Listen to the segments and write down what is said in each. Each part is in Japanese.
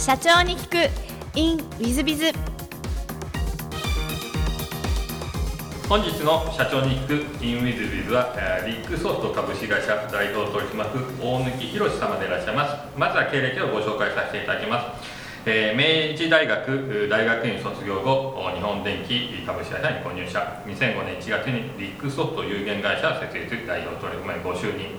社長に聞く。In ウィズビズ本日の社長に聞く。In ウィズビズはえーリックソフト株式会社代表取締役大貫宏様でいらっしゃいます。まずは経歴をご紹介させていただきます。えー明治大学大学院卒業後日本電機株式会社に購入社。2005年1月にリックソフト有限会社設立代表取締役ご就任。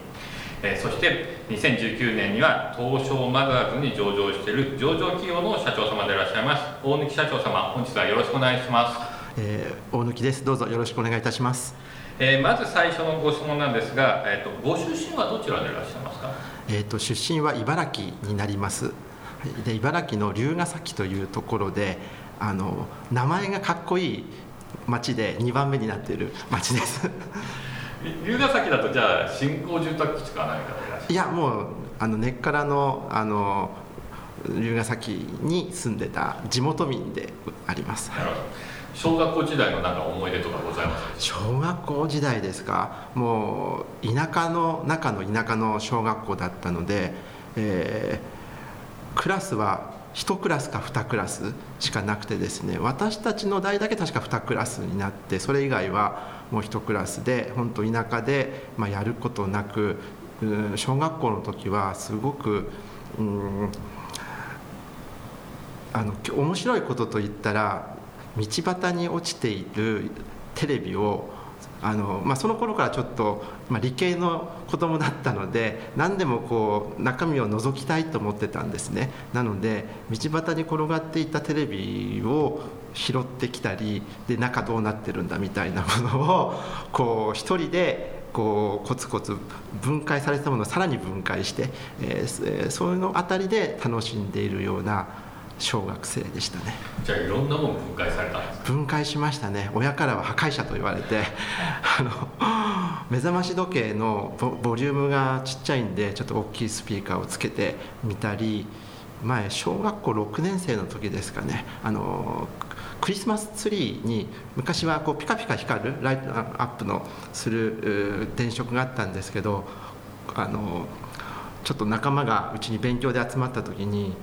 えーそして2019年には東証マザーズに上場している上場企業の社長様でいらっしゃいます大貫社長様本日はよろしくお願いしますえー大貫です。どうぞよろしくお願いいたします。えーまず最初のご質問なんですが、えー、とご出身はどちらでいらっしゃいますか？えっ、と出身は茨城になります。はいで茨城の龍ヶ崎というところで、あの名前がかっこいい町で2番目になっている町です。龍ヶ崎だとじゃあ新興住宅地か何かでいらっしゃる？いやもうあの根っからのあの龍ヶ崎に住んでた地元民であります。小学校時代のなんか思い出とかございます小学校時代ですか？もう田舎の中の田舎の小学校だったので、えークラスは1クラスか2クラスしかなくてですね私たちの代だけ確か2クラスになってそれ以外はもう1クラスで本当田舎で、まあ、やることなく小学校の時はすごくうんあの面白いことといったら道端に落ちているテレビをあの、まあ、その頃からちょっと、まあ、理系の子供だったので何でもこう中身を覗きたいと思ってたんですね。なので道端に転がっていたテレビを拾ってきたりで中どうなってるんだみたいなものをこう一人でこうコツコツ分解されたものをさらに分解して、えーそういうのあたりで楽しんでいるような小学生でしたね。じゃあいろんなもの分解されたんです分解しましたね。親からは破壊者と言われて あの目覚まし時計のボボリュームがちっちゃいんでちょっと大きいスピーカーをつけてみたり前小学校6年生の時ですかね。あのクリスマスツリーに昔はこうピカピカ光るライトアップのする電飾があったんですけどあのちょっと仲間がうちに勉強で集まった時に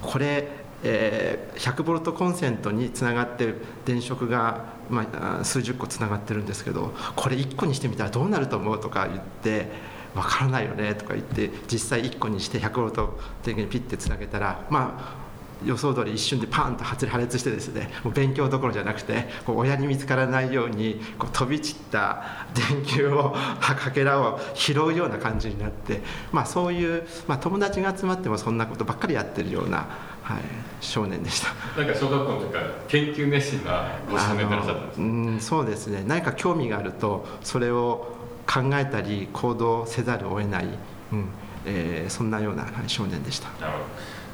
これ、えー100ボルトコンセントにつながってる電飾が、まあ、数十個つながってるんですけどこれ1個にしてみたらどうなると思うとか言ってわからないよねとか言って実際1個にして100ボルト電源にピッてつなげたらまあ予想通り一瞬でパーンと破裂してですねもう勉強どころじゃなくてこう親に見つからないようにこう飛び散った電球を かけらを拾うような感じになって、まあ、そういう、まあ、友達が集まってもそんなことばっかりやってるような、はい、少年でした。なんか小学校の時から研究熱心なご少年でいらっしゃったんうんそうですね何か興味があるとそれを考えたり行動せざるを得ない、うんえーそんなようなはい少年でした。なるほど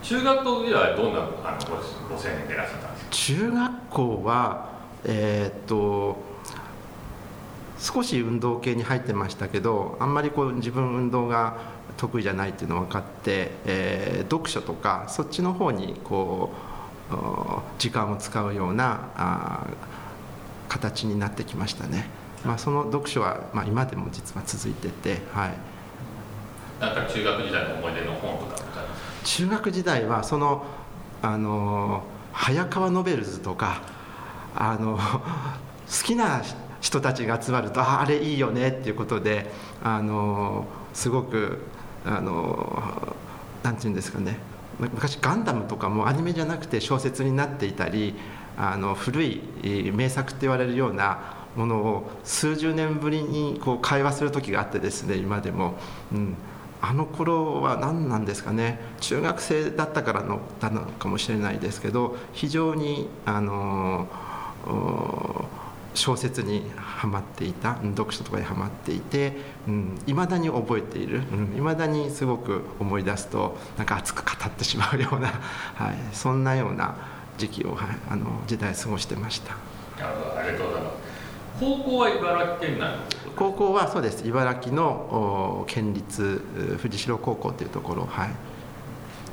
中学校時代はどんなあのごご青年でいらっしゃったんですか？中学校はえーっと少し運動系に入ってましたけどあんまりこう自分運動が得意じゃないっていうのが分かって、えー読書とかそっちの方にこうお時間を使うようなあー形になってきましたね。まあ、その読書は、まあ、今でも実は続いてて、はい、なんか中学時代の思い出の本とか中学時代はそのあの早川ノベルズとかあの 好きな人たちが集まるとああれいいよねっていうことであのすごくあのなんていうんですかね昔ガンダムとかもアニメじゃなくて小説になっていたりあの古い名作って言われるようなものを数十年ぶりにこう会話する時があってですね今でも、うん、あの頃は何なんですかね。中学生だったからのだのかもしれないですけど非常にあの小説にはまっていた読書とかにはまっていていま、うん、だに覚えている。いま、うん、だにすごく思い出すとなんか熱く語ってしまうような、はい、そんなような時期を、はい、あの時代過ごしてました。高校は茨城県内の？高校はそうです。茨城のお県立う藤代高校というところ。はい。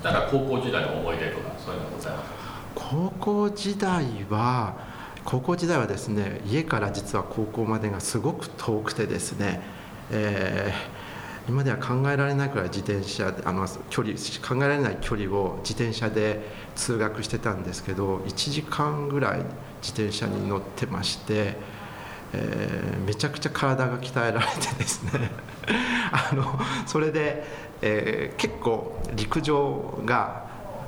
なんか高校時代の思い出とかそういうのございます高校時代は高校時代はですね家から実は高校までがすごく遠くてですね、えー今では考えられないくらい自転車であの距離考えられない距離を自転車で通学してたんですけど1時間ぐらい自転車に乗ってまして、えー、めちゃくちゃ体が鍛えられてですね。あのそれで、えー、結構陸上が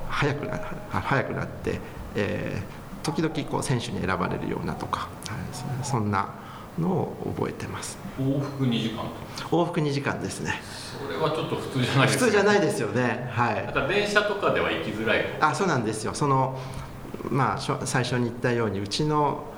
速くな速くなって、えー、時々こう選手に選ばれるようなとか、はい、そんなのを覚えてます。往復2時間往復2時間ですね。それはちょっと普通じゃないです普通じゃないですよね。はい。だから電車とかでは行きづらい。あそうなんですよ。そのまあ最初に言ったようにうちの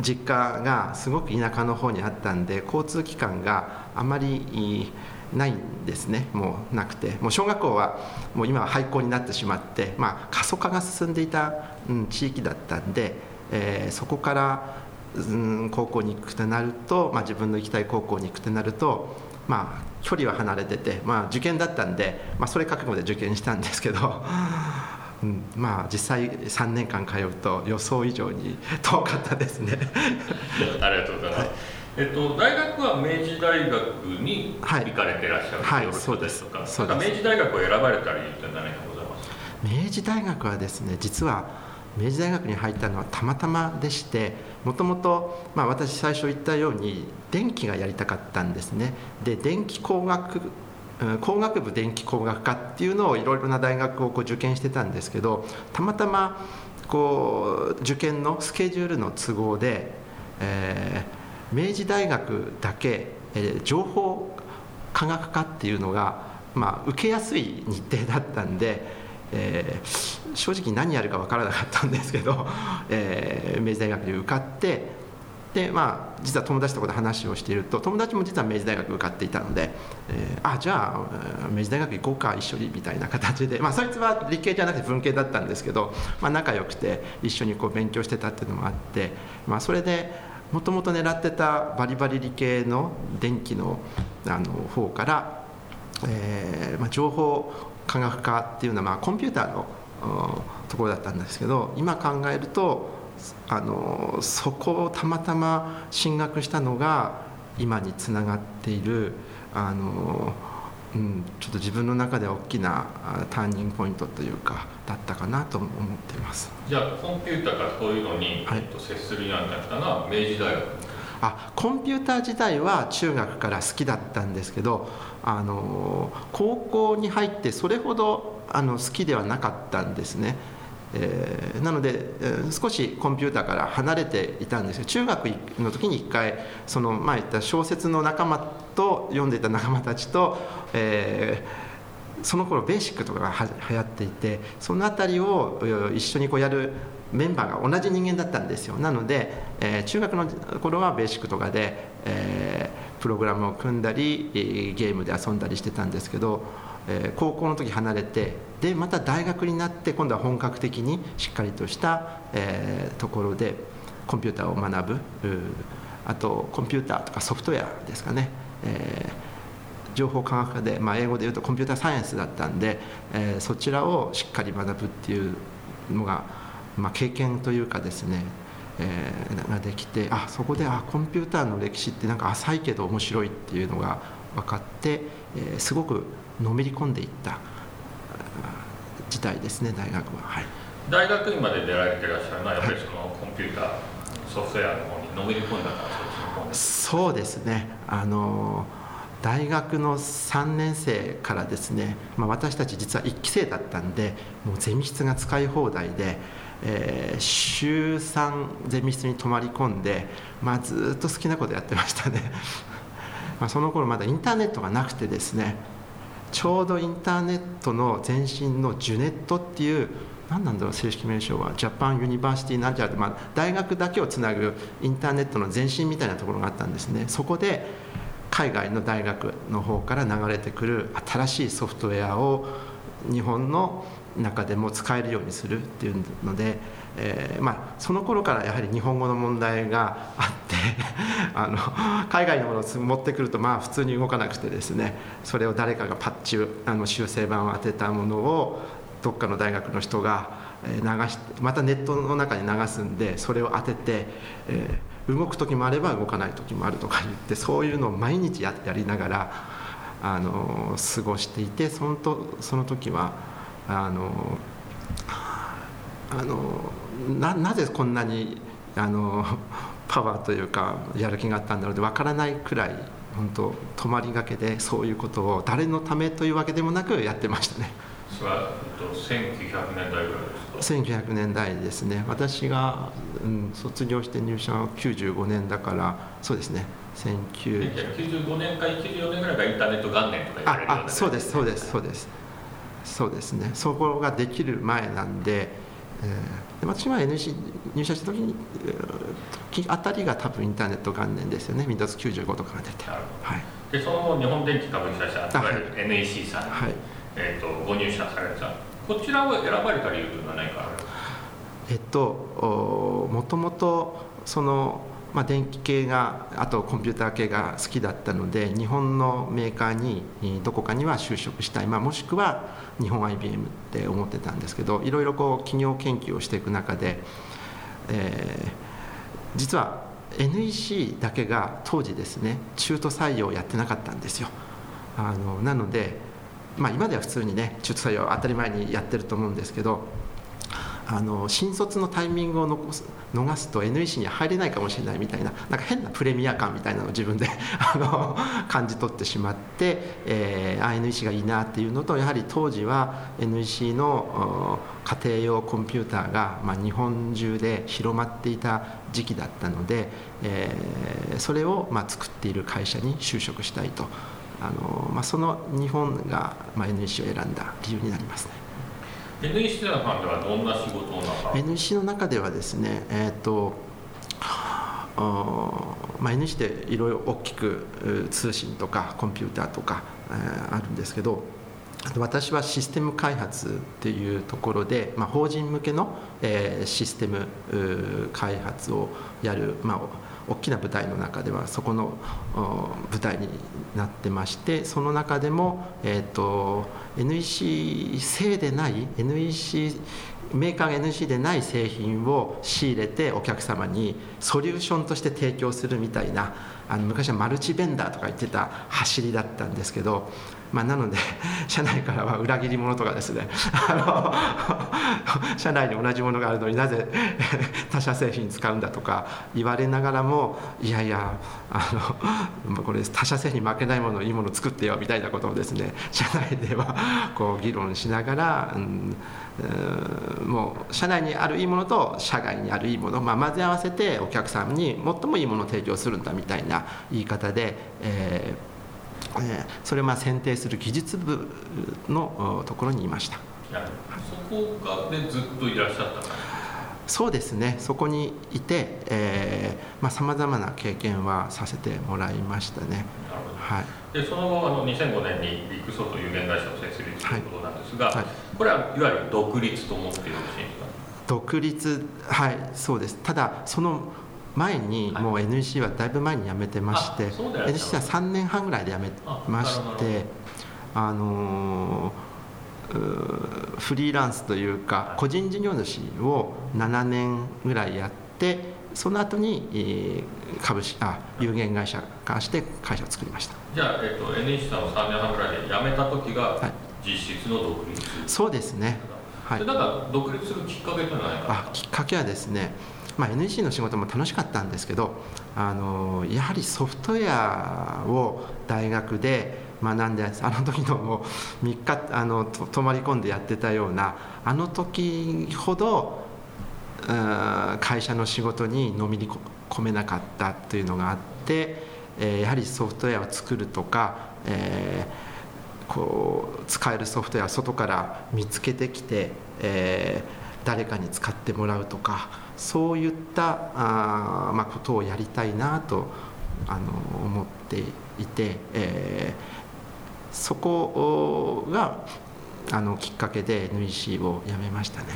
実家がすごく田舎の方にあったんで交通機関があまりないんですね。もうなくて。もう小学校はもう今は廃校になってしまって、まあ、過疎化が進んでいた、うん、地域だったんで、えー、そこからうん、高校に行くとなると、まあ、自分の行きたい高校に行くとなると、まあ、距離は離れてて、まあ、受験だったんで、まあ、それ覚悟で受験したんですけど、うん、まあ実際3年間通うと予想以上に 遠かったですね。ありがとうございます、はい、えっと、大学は明治大学に行かれてらっしゃる、はい、はい、そうです。そうです。明治大学を選ばれた理由って何かございます明治大学はですね実は明治大学に入ったのはたまたまでしてもともと私最初言ったように電気がやりたかったんですね。で電気工学工学部電気工学科っていうのをいろいろな大学をこう受験してたんですけどたまたまこう受験のスケジュールの都合で、えー、明治大学だけ、えー、情報科学科っていうのが、まあ、受けやすい日程だったんでえー、正直何やるか分からなかったんですけど、えー、明治大学に受かってでまあ実は友達とこで話をしていると友達も実は明治大学受かっていたので、えー、あじゃあ明治大学行こうか一緒にみたいな形で、まあ、そいつは理系じゃなくて文系だったんですけど、まあ、仲良くて一緒にこう勉強してたっていうのもあって、まあ、それでもともと狙ってたバリバリ理系の電気のあの方から、えーまあ、情報科学科っていうのはまあコンピューターのところだったんですけど今考えるとあのそこをたまたま進学したのが今につながっているあの、うん、ちょっと自分の中で大きなターニングポイントというかだったかなと思っています。じゃあコンピューターがそういうのに、はい、接するようになったのは明治大学。あコンピューター自体は中学から好きだったんですけどあの高校に入ってそれほどあの好きではなかったんですね。えー、なので、えー、少しコンピューターから離れていたんですよ。中学の時に一回その前言った小説の仲間と読んでいた仲間たちと、えー、その頃ベーシックとかがは流行っていてその辺りを一緒にこうやるメンバーが同じ人間だったんですよ。なので、えー、中学の頃はベーシックとかで、えー、プログラムを組んだりゲームで遊んだりしてたんですけど、えー、高校の時離れてでまた大学になって今度は本格的にしっかりとした、えー、ところでコンピューターを学ぶあとコンピューターとかソフトウェアですかね、えー、情報科学科で、まあ、英語で言うとコンピューターサイエンスだったんで、えー、そちらをしっかり学ぶっていうのがまあ、経験というかですね、えー、ができてあそこであコンピューターの歴史ってなんか浅いけど面白いっていうのが分かって、えー、すごくのめり込んでいった。時代ですね大学は、はい、大学院まで出られてらっしゃるのはやっぱりそのコンピューター、ソフトウェアの方にのめり込んだからそうですね。あの大学の3年生からですね、まあ、私たち実は1期生だったんでもうゼミ室が使い放題でえー、週3ゼミ室に泊まり込んで、まあ、ずっと好きなことやってましたね。まあその頃まだインターネットがなくてですねちょうどインターネットの前身のジュネットっていう何なんだろう正式名称は。ジャパンユニバーシティナジャーで、まあ、大学だけをつなぐインターネットの前身みたいなところがあったんですね。そこで海外の大学の方から流れてくる新しいソフトウェアを日本の中でも使えるようにするっていうので、えー、まあ、その頃からやはり日本語の問題があって あの海外のものを持ってくるとまあ普通に動かなくてですねそれを誰かがパッチあの修正版を当てたものをどっかの大学の人が流しまたネットの中に流すんでそれを当てて、えー、動く時もあれば動かない時もあるとか言ってそういうのを毎日やりながらあの過ごしていてそのとその時はあのあのななぜこんなにあの パワーというかやる気があったんだろうってわからないくらい本当泊まりがけでそういうことを誰のためというわけでもなくやってましたね。それは、えっと、1900年代ぐらいですか？1900年代ですね。私が、うん、卒業して入社は95年だからそうですね。1995年か94年ぐらいがインターネット元年とか言われるようなああそうですそうですそうですそうですね。そこができる前なんで,、えー、で私は NC 入社した時に時あたりが多分インターネット元年ですよね。Windows95 とかが出てはい。でその日本電機株式会社いあわゆる NEC さんに、はい。えー、とご入社された。こちらを選ばれた理由というのは何かあるんですか？えっとおもともとその、まあ、電気系があとコンピューター系が好きだったので日本のメーカーにどこかには就職したい、まあ、もしくは日本 IBM って思ってたんですけどいろいろこう企業研究をしていく中で、えー実は NEC だけが当時ですね中途採用やってなかったんですよ。あのなので、まあ、今では普通にね中途採用当たり前にやってると思うんですけどあの新卒のタイミングを残す逃すと NEC に入れないかもしれないみたいななんか変なプレミア感みたいなのを自分で あの感じ取ってしまって、えー、あ NEC がいいなっていうのとやはり当時は NEC の家庭用コンピューターが、まあ、日本中で広まっていた時期だったので、えーそれを、まあ、作っている会社に就職したいとあの、まあ、その日本が、まあ、NEC を選んだ理由になりますね。NEC さんではどんな仕事なさる NEC の中ではですね、えーとまあ、NEC でいろいろ大きく通信とかコンピューターとか、えーあるんですけど私はシステム開発っていうところで、まあ、法人向けの、えーシステム開発をやる、まあ、大きな舞台の中ではそこの舞台になってましてその中でも、えー、と NEC 製でない NEC メーカーが NEC でない製品を仕入れてお客様にソリューションとして提供するみたいなあの昔はマルチベンダーとか言ってた走りだったんですけど、まあ、なので 社内からは裏切り者とかですね。あの 社内に同じものがあるのになぜ他社製品使うんだとか言われながらもいやいやあのこれ他社製品負けないものいいもの作ってよみたいなことをですね社内ではこう議論しながら、うんもう社内にあるいいものと社外にあるいいもの、まあ、混ぜ合わせてお客さんに最もいいものを提供するんだみたいな言い方で、えーえーそれをまあ選定する技術部のおところにいました。そこがでずっといらっしゃった。そうですね。そこにいてさまざ、まな経験はさせてもらいましたね。なるほど。はい。でその後あの2005年にビッグソフト有限会社を設立ということなんですが、はい。これはいわゆる独立と思ってよろしいですか？独立はいそうです。ただその前にはい。もう NEC はだいぶ前に辞めてまして、あそうでい NEC は3年半ぐらいで辞めましてあのーフリーランスというか個人事業主を7年ぐらいやってその後に、えー株式あ有限会社化して会社を作りました。じゃあ、えっと NEC さんを3年半ぐらいで辞めた時がはい。実質の独立、そうですね。はい。でなんか独立するきっかけというのはあきっかけはですね、まあ、NEC の仕事も楽しかったんですけどあのやはりソフトウェアを大学で学んであの時のもう3日あの泊まり込んでやってたようなあの時ほど会社の仕事にのめり込めなかったというのがあって、えーやはりソフトウェアを作るとか、えーこう使えるソフトウェアを外から見つけてきて、えー誰かに使ってもらうとかそういったあー、まあ、ことをやりたいなとあの思っていて、えーそこがあのきっかけで NEC を辞めましたね。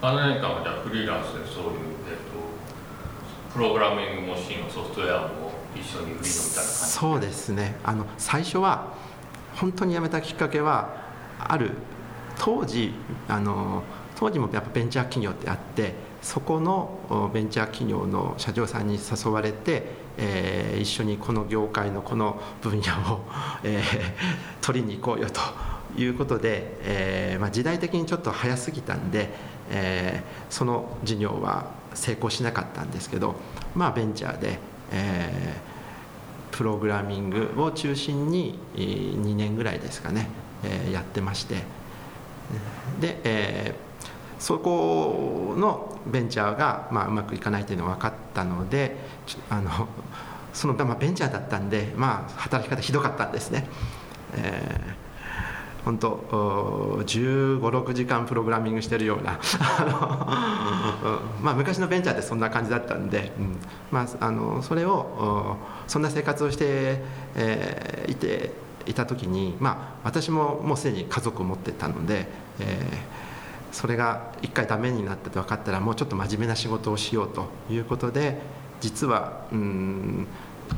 あの年間はじゃあフリーランスでそういう、えっと、プログラミングモシーンのソフトウェアも一緒に売りのみたいな感じそうですね。あの最初は本当に辞めたきっかけはある。当時あの当時もやっぱベンチャー企業ってあってそこのベンチャー企業の社長さんに誘われてえー、一緒にこの業界のこの分野を、えー、取りに行こうよということで、えーまあ、時代的にちょっと早すぎたんで、えー、その事業は成功しなかったんですけど、まあ、ベンチャーで、えー、プログラミングを中心に2年ぐらいですかね、えー、やってまして。で、えー、そこのベンチャーが、まあ、うまくいかないというのが分かったので あのその、まあ、ベンチャーだったんで、まあ、働き方ひどかったんですね。えー本当1 5 6時間プログラミングしてるような まあ、昔のベンチャーってそんな感じだったんで、うんまあ、あのそれをそんな生活をして、えー、いていた時に、まあ、私ももうすでに家族を持ってたので、えー、それが一回ダメになったと分かったらもうちょっと真面目な仕事をしようということで実はうん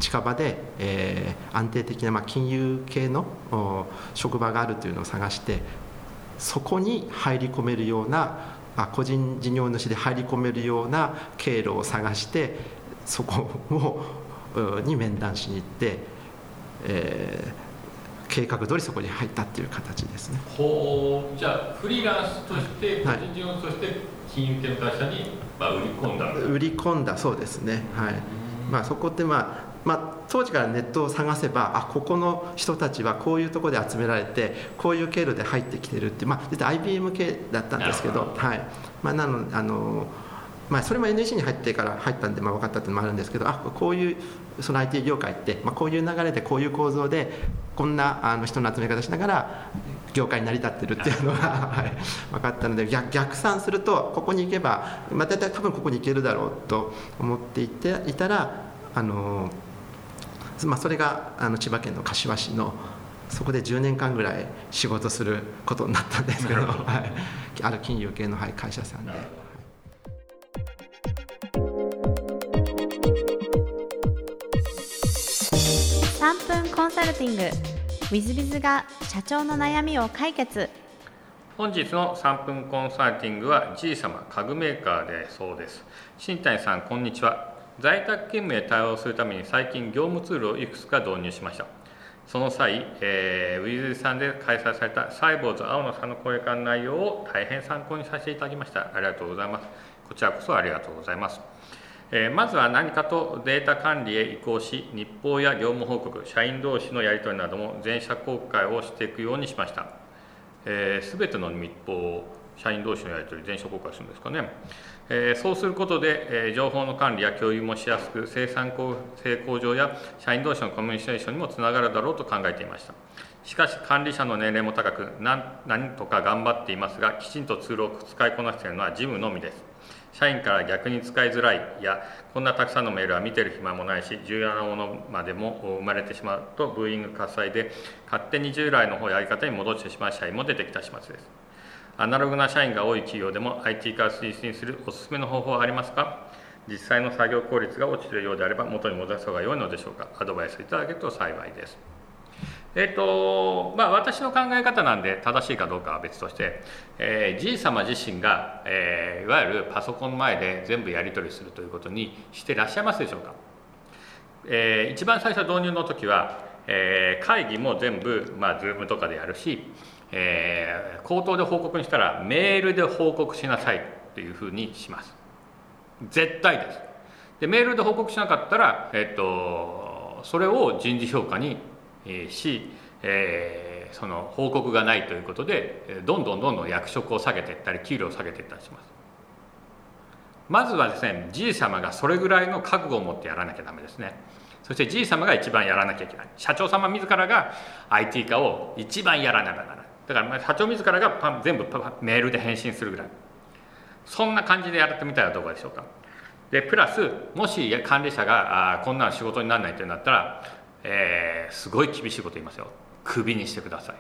近場で、えー、安定的な、まあ、金融系の職場があるというのを探してそこに入り込めるようなあ個人事業主で入り込めるような経路を探してそこを に面談しに行って、えー、計画通りそこに入ったっていう形ですね。ほうじゃあフリーランスとして個人事業主として金融系の会社に、まあ、売り込んだ売り込んだそうですね。はい。まあ、そこってまあまあ、当時からネットを探せばあここの人たちはこういうところで集められてこういう経路で入ってきてるって、まあ、実は IBM 系だったんですけどはい。まあ、なのあのまあ、それも NEC に入ってから入ったんで、まあ、分かったっていうのもあるんですけどあこういうその IT 業界って、まあ、こういう流れでこういう構造でこんなあの人の集め方しながら業界に成り立ってるっていうのが、はい、分かったので逆逆算するとここに行けば、まあ、大体多分ここに行けるだろうと思っていていたらあのまあ、それがあの千葉県の柏市のそこで10年間ぐらい仕事することになったんですけど、はい、ある金融系の、はい、会社さんで。3分コンサルティング。w i z b i z が社長の悩みを解決。本日の3分コンサルティングは G 様家具メーカーでそうです。新谷さんこんにちは。在宅勤務へ対応するために最近業務ツールをいくつか導入しました。その際、えー、ウィズさんで開催されたサイボーズ青野さんの声か内容を大変参考にさせていただきました。ありがとうございます。こちらこそありがとうございます。えまずは何かとデータ管理へ移行し日報や業務報告社員同士のやり取りなども全社公開をしていくようにしました、えー、ての日報を社員同士のやり取り全社公開するんですかね。えそうすることで、え情報の管理や共有もしやすく生産性向上や社員同士のコミュニケーションにもつながるだろうと考えていました。しかし管理者の年齢も高く何何とか頑張っていますがきちんとツールを使いこなしているのは事務のみです。社員から逆に使いづらいやこんなたくさんのメールは見てる暇もないし重要なものまでも生まれてしまうとブーイング喝采で勝手に従来の方やり方に戻ってしまう社員も出てきた始末です。アナログな社員が多い企業でも IT 化を推進するおすすめの方法はありますか？実際の作業効率が落ちているようであれば元に戻す方が良いのでしょうか？アドバイスいただけると幸いです。えっ、とまあ私の考え方なんで正しいかどうかは別として、えー、じい様自身が、えー、いわゆるパソコン前で全部やり取りするということにしてらっしゃいますでしょうか、えー、一番最初導入の時は、えー、会議も全部、まあ、Zoom とかでやるしえー、口頭で報告にしたらメールで報告しなさいっていうふうにします。絶対です。でメールで報告しなかったら、えっと、それを人事評価にし、えー、その報告がないということでどんどんどんどん役職を下げていったり給料を下げていったりします。まずはですねじい様がそれぐらいの覚悟を持ってやらなきゃダメですね。そしてじい様が一番やらなきゃいけない。社長様自らが IT 化を一番やらなきゃならない。だから社長自らがパン全部メールで返信するぐらい。そんな感じでやってみたらどうでしょうか。でプラスもし管理者があこんな仕事にならないってなったら、えー、すごい厳しいこと言いますよ。クビにしてください。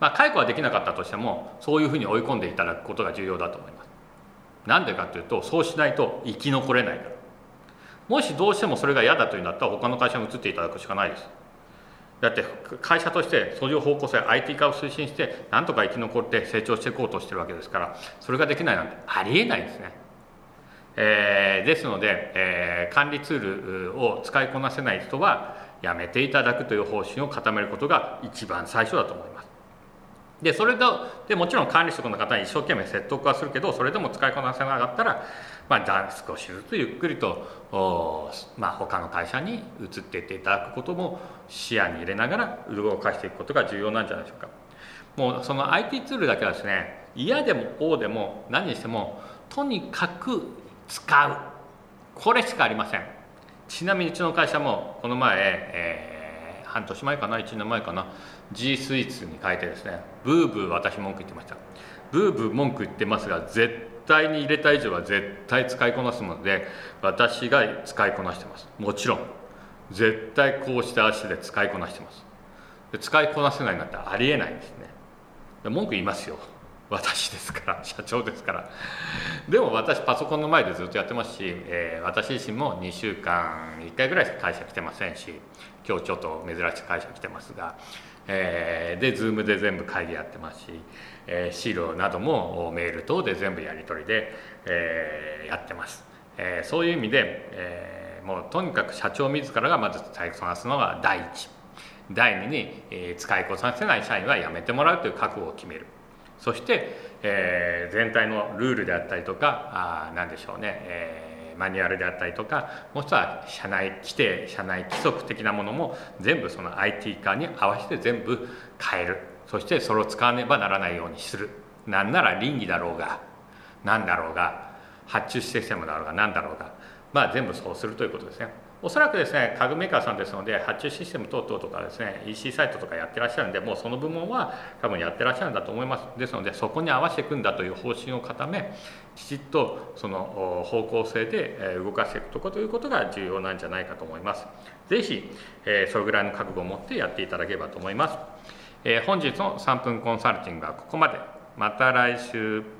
まあ解雇はできなかったとしてもそういうふうに追い込んでいただくことが重要だと思います。なんでかというとそうしないと生き残れないから。もしどうしてもそれが嫌だというんだったら他の会社に移っていただくしかないです。だって会社としてそういう方向性 IT 化を推進してなんとか生き残って成長していこうとしてるわけですからそれができないなんてありえないですね。えー、ですので、えー、管理ツールを使いこなせない人はやめていただくという方針を固めることが一番最初だと思います。でそれとでもちろん管理職の方に一生懸命説得はするけどそれでも使いこなせなかったら、まあ、少しずつゆっくりと、まあ、他の会社に移っていっていただくことも視野に入れながら動かしていくことが重要なんじゃないでしょうか。もうその IT ツールだけはですね嫌でもこうでも何にしてもとにかく使うこれしかありませんちなみにうちの会社もこの前、えー、半年前かな1年前かな G スイーツに変えてですねブーブー私文句言ってました。ブーブー文句言ってますが絶対に入れた以上は絶対使いこなすもので私が使いこなしてます。もちろん絶対こうして足で使いこなしてます。で使いこなせないなんてありえないんですね。文句言いますよ。私ですから 社長ですから。でも私パソコンの前でずっとやってますし、えー、私自身も2週間1回ぐらい会社来てませんし今日ちょっと珍しい会社来てますが、えー、で Zoom で全部会議やってますし、えー、資料などもメール等で全部やり取りで、えー、やってます、えー、そういう意味で、えー、もうとにかく社長自らがまず使いこなすのが第一。第二に、えー、使いこなせない社員は辞めてもらうという覚悟を決める。そして、えー、全体のルールであったりとかあ何でしょうね、えー、マニュアルであったりとかもしくは社内規定社内規則的なものも全部その IT 化に合わせて全部変えるそしてそれを使わねばならないようにするなんなら倫理だろうが何だろうが発注システムだろうが何だろうがまあ全部そうするということですね。おそらくですね家具メーカーさんですので発注システム等々とかですね EC サイトとかやってらっしゃるんでもうその部門は多分やってらっしゃるんだと思います。ですのでそこに合わせていくんだという方針を固めきちっとその方向性で動かしていくということが重要なんじゃないかと思います。是非それぐらいの覚悟を持ってやっていただければと思います。本日の3分コンサルティングはここまで。また来週。